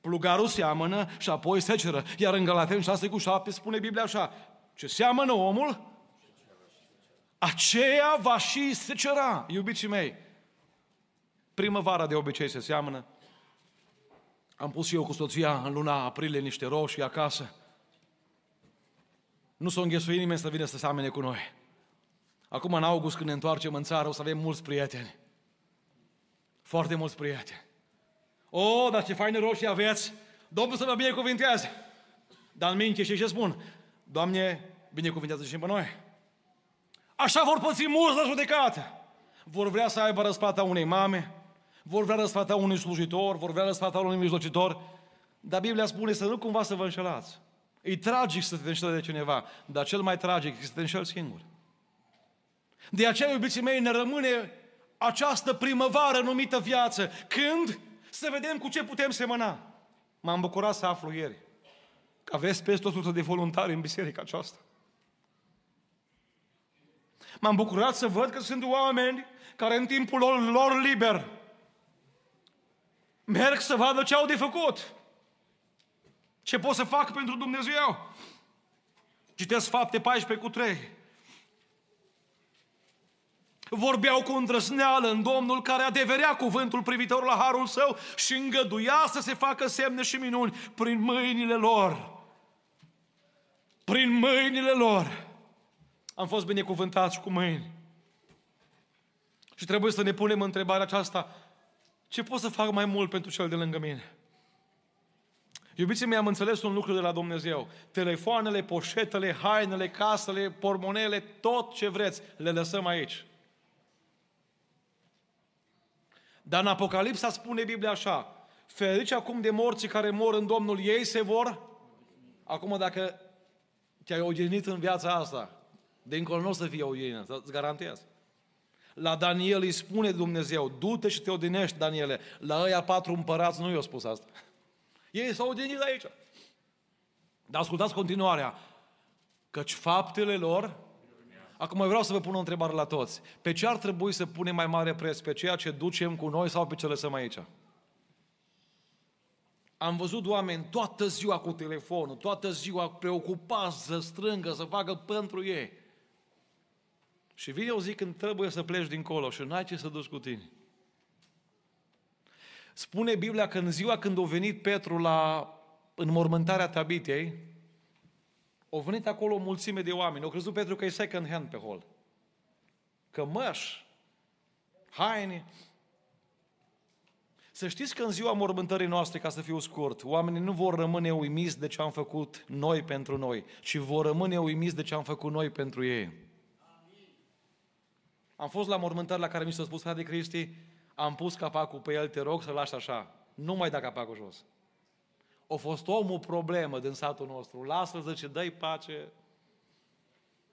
Plugarul seamănă și apoi seceră. Iar în Galaten 6 cu 7 spune Biblia așa, ce seamănă omul, aceea va și secera, iubiții mei. Primăvara de obicei se seamănă. Am pus și eu cu soția în luna aprilie niște roșii acasă. Nu s-o înghesuit nimeni să vină să seamene cu noi. Acum, în august, când ne întoarcem în țară, o să avem mulți prieteni. Foarte mulți prieteni. O, dar ce faine roșii aveți! Domnul să vă binecuvintează! Dar în minte și ce spun? Doamne, binecuvintează și pe noi. Așa vor păți mulți la judecată. Vor vrea să aibă răsplata unei mame, vor vrea răsplata unui slujitor, vor vrea răsplata unui mijlocitor, dar Biblia spune să nu cumva să vă înșelați. E tragic să te înșeli de cineva, dar cel mai tragic este să te înșeli singur. De aceea, iubiții mei, ne rămâne această primăvară numită viață, când să vedem cu ce putem semăna. M-am bucurat să aflu ieri că aveți peste 100 de voluntari în biserica aceasta. M-am bucurat să văd că sunt oameni care în timpul lor, lor liber merg să vadă ce au de făcut. Ce pot să fac pentru Dumnezeu? Citesc fapte 14 cu 3. Vorbeau cu îndrăzneală în Domnul care adeverea cuvântul privitor la harul său și îngăduia să se facă semne și minuni prin mâinile lor. Prin mâinile lor. Am fost binecuvântați cu mâini. Și trebuie să ne punem întrebarea aceasta. Ce pot să fac mai mult pentru cel de lângă mine? Iubiții mei, am înțeles un lucru de la Dumnezeu. Telefoanele, poșetele, hainele, casele, pormonele, tot ce vreți, le lăsăm aici. Dar în Apocalipsa spune Biblia așa, ferici acum de morții care mor în Domnul, ei se vor... Acum dacă te-ai odihnit în viața asta, de încolo nu o să fie odihnă, îți garantez. La Daniel îi spune Dumnezeu, du-te și te odinești, Daniele. La ăia patru împărați nu i-au spus asta. Ei s-au odinit aici. Dar ascultați continuarea. Căci faptele lor Acum vreau să vă pun o întrebare la toți. Pe ce ar trebui să punem mai mare preț? Pe ceea ce ducem cu noi sau pe ce lăsăm aici? Am văzut oameni toată ziua cu telefonul, toată ziua preocupați să strângă, să facă pentru ei. Și vine o zi când trebuie să pleci dincolo și n-ai ce să duci cu tine. Spune Biblia că în ziua când a venit Petru la înmormântarea Tabitei, au venit acolo o mulțime de oameni. Au crezut Petru că e second hand pe hol. Cămăși, haine. Să știți că în ziua mormântării noastre, ca să fiu scurt, oamenii nu vor rămâne uimiți de ce am făcut noi pentru noi, ci vor rămâne uimiți de ce am făcut noi pentru ei. Am fost la mormântări la care mi s-a spus, de Cristi, am pus capacul pe el, te rog să-l lași așa. Nu mai da capacul jos. A fost omul problemă din satul nostru. Lasă-l, zice, dă-i pace.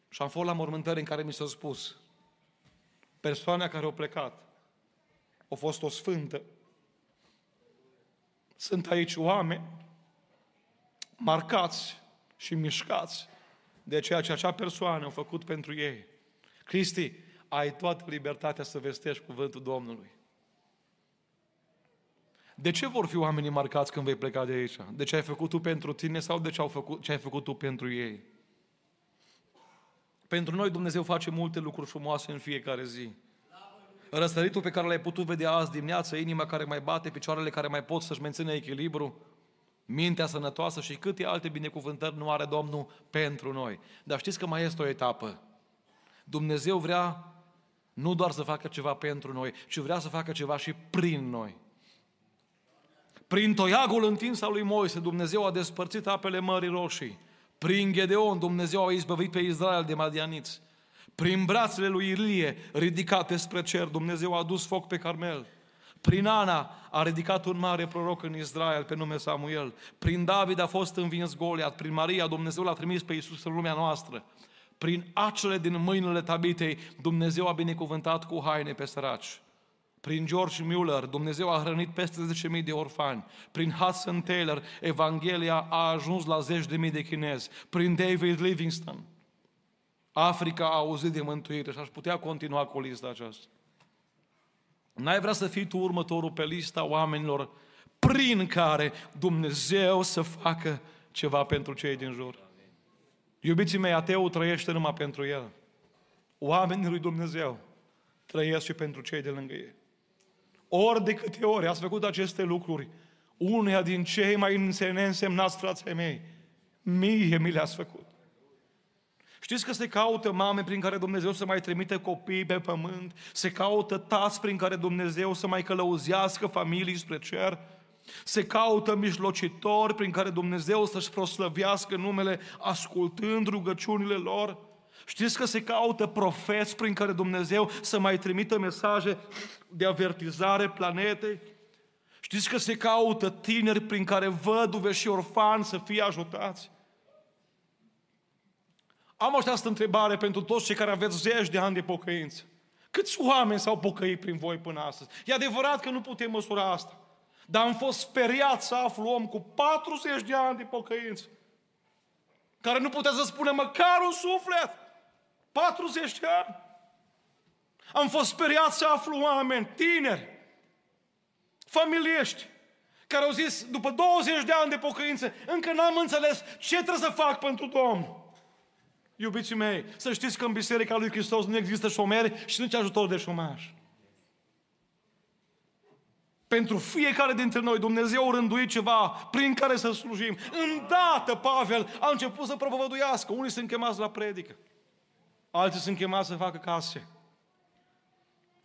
Și am fost la mormântări în care mi s-a spus, persoana care a plecat a fost o sfântă. Sunt aici oameni marcați și mișcați de ceea ce acea persoană a făcut pentru ei. Cristi, ai toată libertatea să vestești cuvântul Domnului. De ce vor fi oamenii marcați când vei pleca de aici? De ce ai făcut tu pentru tine sau de ce, au făcut, ce ai făcut tu pentru ei? Pentru noi Dumnezeu face multe lucruri frumoase în fiecare zi. Răsăritul pe care l-ai putut vedea azi dimineață, inima care mai bate, picioarele care mai pot să-și mențină echilibru, mintea sănătoasă și câte alte binecuvântări nu are Domnul pentru noi. Dar știți că mai este o etapă. Dumnezeu vrea nu doar să facă ceva pentru noi, ci vrea să facă ceva și prin noi. Prin toiagul întins al lui Moise, Dumnezeu a despărțit apele Mării Roșii. Prin Gedeon, Dumnezeu a izbăvit pe Israel de madianiți. Prin brațele lui Ilie, ridicate spre cer, Dumnezeu a adus foc pe Carmel. Prin Ana a ridicat un mare proroc în Israel pe nume Samuel. Prin David a fost învins Goliat. Prin Maria Dumnezeu l-a trimis pe Iisus în lumea noastră. Prin acele din mâinile Tabitei, Dumnezeu a binecuvântat cu haine pe săraci. Prin George Mueller, Dumnezeu a hrănit peste 10.000 de orfani. Prin Hudson Taylor, Evanghelia a ajuns la zeci de mii de chinezi. Prin David Livingstone, Africa a auzit de mântuire și aș putea continua cu lista aceasta. N-ai vrea să fii tu următorul pe lista oamenilor prin care Dumnezeu să facă ceva pentru cei din jur. Iubiții mei, ateul trăiește numai pentru el. Oamenii lui Dumnezeu trăiesc și pentru cei de lângă ei. Ori de câte ori ați făcut aceste lucruri, uneia din cei mai neînsemnați frații mei, mie mi le-ați făcut. Știți că se caută mame prin care Dumnezeu să mai trimite copii pe pământ, se caută tați prin care Dumnezeu să mai călăuzească familii spre cer, se caută mijlocitori prin care Dumnezeu să-și proslăvească numele ascultând rugăciunile lor. Știți că se caută profeți prin care Dumnezeu să mai trimită mesaje de avertizare planetei? Știți că se caută tineri prin care văduve și orfani să fie ajutați? Am această întrebare pentru toți cei care aveți zeci de ani de pocăință. Câți oameni s-au pocăit prin voi până astăzi? E adevărat că nu putem măsura asta. Dar am fost speriat să aflu om cu 40 de ani de pocăință. Care nu putea să spună măcar un suflet. 40 de ani. Am fost speriat să aflu oameni, tineri, familiești, care au zis, după 20 de ani de pocăință, încă n-am înțeles ce trebuie să fac pentru Domnul. Iubiții mei, să știți că în Biserica lui Hristos nu există șomeri și nici ajutor de șomaj. Pentru fiecare dintre noi Dumnezeu a rânduit ceva prin care să slujim. Îndată Pavel a început să propovăduiască. Unii sunt chemați la predică. Alții sunt chemați să facă case.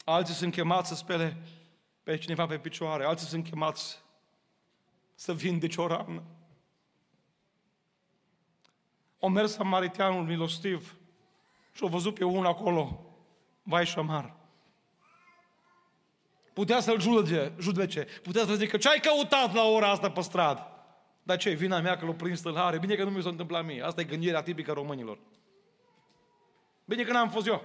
Alții sunt chemați să spele pe cineva pe picioare. Alții sunt chemați să vindeci o rană. O mers samariteanul milostiv și o văzut pe unul acolo, vai și șamar. Putea să-l judece, judece. putea să zică, ce ai căutat la ora asta pe stradă? Dar ce, vina mea că l-o prins stâlhare? Bine că nu mi s-a întâmplat mie. Asta e gândirea tipică românilor. Bine că n-am fost eu.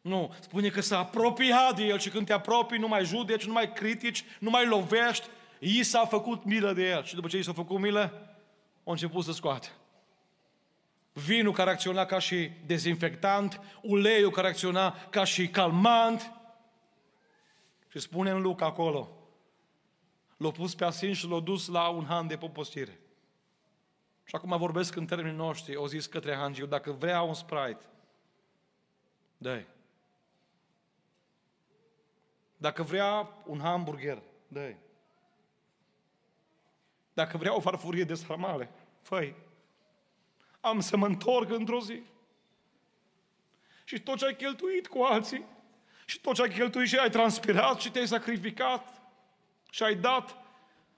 Nu, spune că s-a apropiat de el și când te apropii nu mai judeci, nu mai critici, nu mai lovești, i s-a făcut milă de el. Și după ce i s-a făcut milă, a început să scoate. Vinul care acționa ca și dezinfectant, uleiul care acționa ca și calmant. Și spune în Luca acolo, l-a pus pe asin și l-a dus la un han de popostire. Și acum vorbesc în termenii noștri, o zis către hangiu, dacă vrea un Sprite, dă Dacă vrea un hamburger, dă Dacă vrea o farfurie de sarmale, făi. Am să mă întorc într-o zi. Și tot ce ai cheltuit cu alții, și tot ce ai cheltuit și ai transpirat și te-ai sacrificat și ai dat,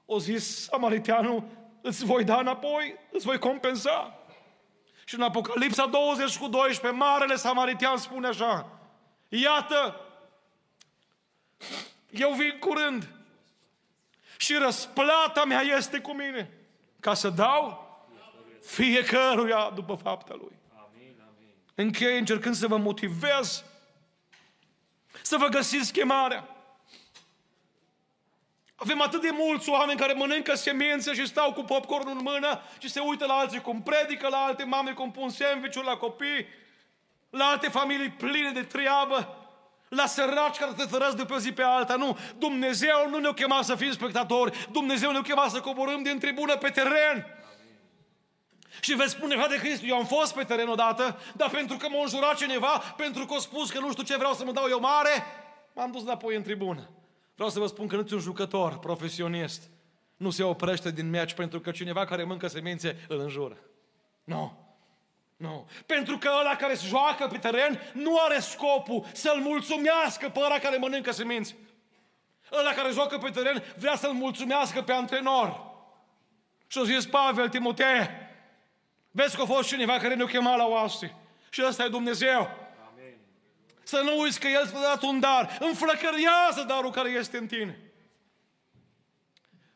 o zis samariteanul, îți voi da înapoi, îți voi compensa. Și în Apocalipsa 20 cu 12, Marele Samaritean spune așa, iată, eu vin curând și răsplata mea este cu mine ca să dau fiecăruia după fapta lui. Închei încercând să vă motivez să vă găsiți chemarea. Avem atât de mulți oameni care mănâncă semințe și stau cu popcorn în mână și se uită la alții cum predică, la alte mame cum pun sandwich la copii, la alte familii pline de treabă, la săraci care te tărăsc de pe o zi pe alta. Nu, Dumnezeu nu ne-a chemat să fim spectatori, Dumnezeu ne-a chemat să coborâm din tribună pe teren. Și veți spune, de Cristi, eu am fost pe teren odată, dar pentru că m-a înjurat cineva, pentru că a spus că nu știu ce vreau să mă dau eu mare, m-am dus înapoi în tribună. Vreau să vă spun că nu un jucător profesionist nu se oprește din meci pentru că cineva care mâncă semințe îl înjură. Nu. Nu. Pentru că ăla care se joacă pe teren nu are scopul să-l mulțumească pe ăla care mănâncă semințe. Ăla care joacă pe teren vrea să-l mulțumească pe antrenor. Și-a zis Pavel Timotei, vezi că a fost cineva care ne-a chemat la oaste. Și ăsta e Dumnezeu. Să nu uiți că El ți-a dat un dar. Înflăcărează darul care este în tine.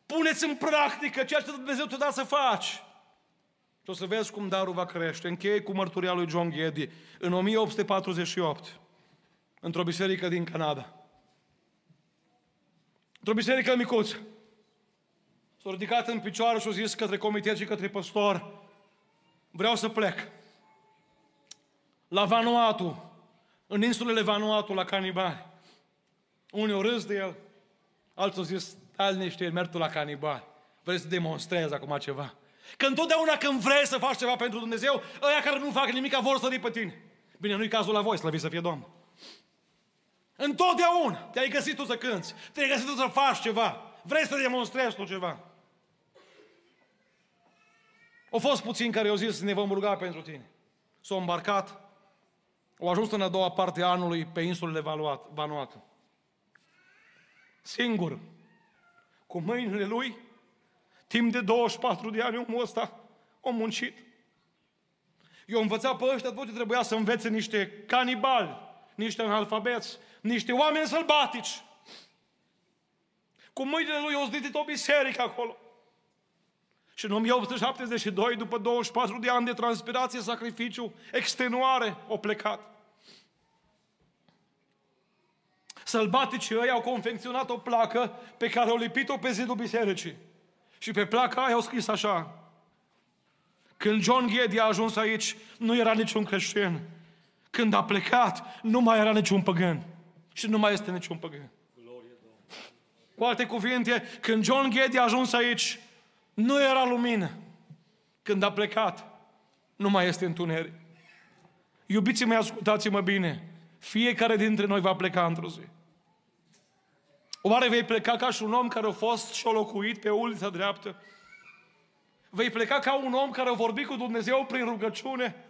Puneți în practică ceea ce Dumnezeu te-a dat să faci. Și o să vezi cum darul va crește. Încheie cu mărturia lui John Geddy. În 1848, într-o biserică din Canada. Într-o biserică micuță. S-a ridicat în picioare și a zis către comitet și către păstor, vreau să plec. La Vanuatu, în insulele Vanuatu, la canibali. Unii au râs de el, alții au zis, stai niște, merg tu la canibali. Vrei să demonstrezi acum ceva. Că întotdeauna când vrei să faci ceva pentru Dumnezeu, ăia care nu fac nimic vor să pe tine. Bine, nu-i cazul la voi, slăvi să fie Domnul. Întotdeauna te-ai găsit tu să cânți, te-ai găsit tu să faci ceva, vrei să demonstrezi tu ceva. Au fost puțini care au zis, ne vom ruga pentru tine. S-au îmbarcat, au ajuns în a doua parte a anului pe insulele Vanuatu. Singur, cu mâinile lui, timp de 24 de ani omul ăsta a muncit. Eu învățat pe ăștia tot ce trebuia să învețe niște canibali, niște analfabeți, niște oameni sălbatici. Cu mâinile lui o zidit o biserică acolo. Și în 1872, după 24 de ani de transpirație, sacrificiu, extenuare, o plecat. Sălbaticii ăia au confecționat o placă pe care au lipit-o pe zidul bisericii. Și pe placa aia au scris așa. Când John Geddy a ajuns aici, nu era niciun creștin. Când a plecat, nu mai era niciun păgân. Și nu mai este niciun păgân. Cu alte cuvinte, când John Geddy a ajuns aici, nu era lumină. Când a plecat, nu mai este întuneric. Iubiții mei, ascultați-mă bine. Fiecare dintre noi va pleca într-o zi. Oare vei pleca ca și un om care a fost și a locuit pe ulița dreaptă? Vei pleca ca un om care a vorbit cu Dumnezeu prin rugăciune?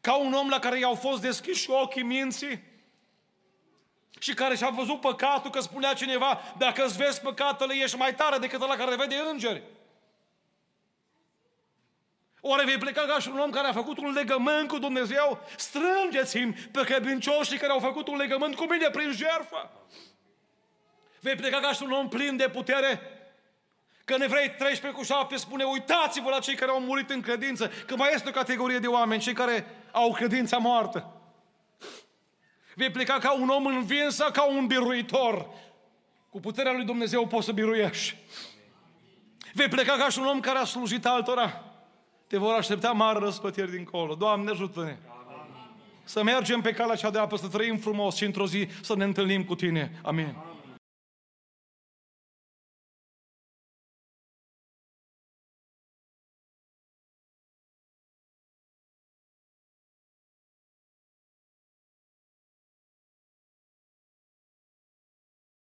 Ca un om la care i-au fost deschiși ochii minții? Și care și-a văzut păcatul, că spunea cineva, dacă îți vezi păcatele, ești mai tare decât la care vede îngeri. Oare vei pleca ca și un om care a făcut un legământ cu Dumnezeu? Strângeți-mi pe credincioșii care au făcut un legământ cu mine prin jertfă. Vei pleca ca și un om plin de putere? Că în Evrei 13 cu 7 spune, uitați-vă la cei care au murit în credință, că mai este o categorie de oameni, cei care au credința moartă. Vei pleca ca un om învins sau ca un biruitor. Cu puterea lui Dumnezeu poți să biruiești. Vei pleca ca și un om care a slujit altora. Te vor aștepta mari răspătiri dincolo. Doamne, ajută-ne! Să mergem pe calea cea dreaptă, să trăim frumos și într-o zi să ne întâlnim cu Tine. Amin. Amin.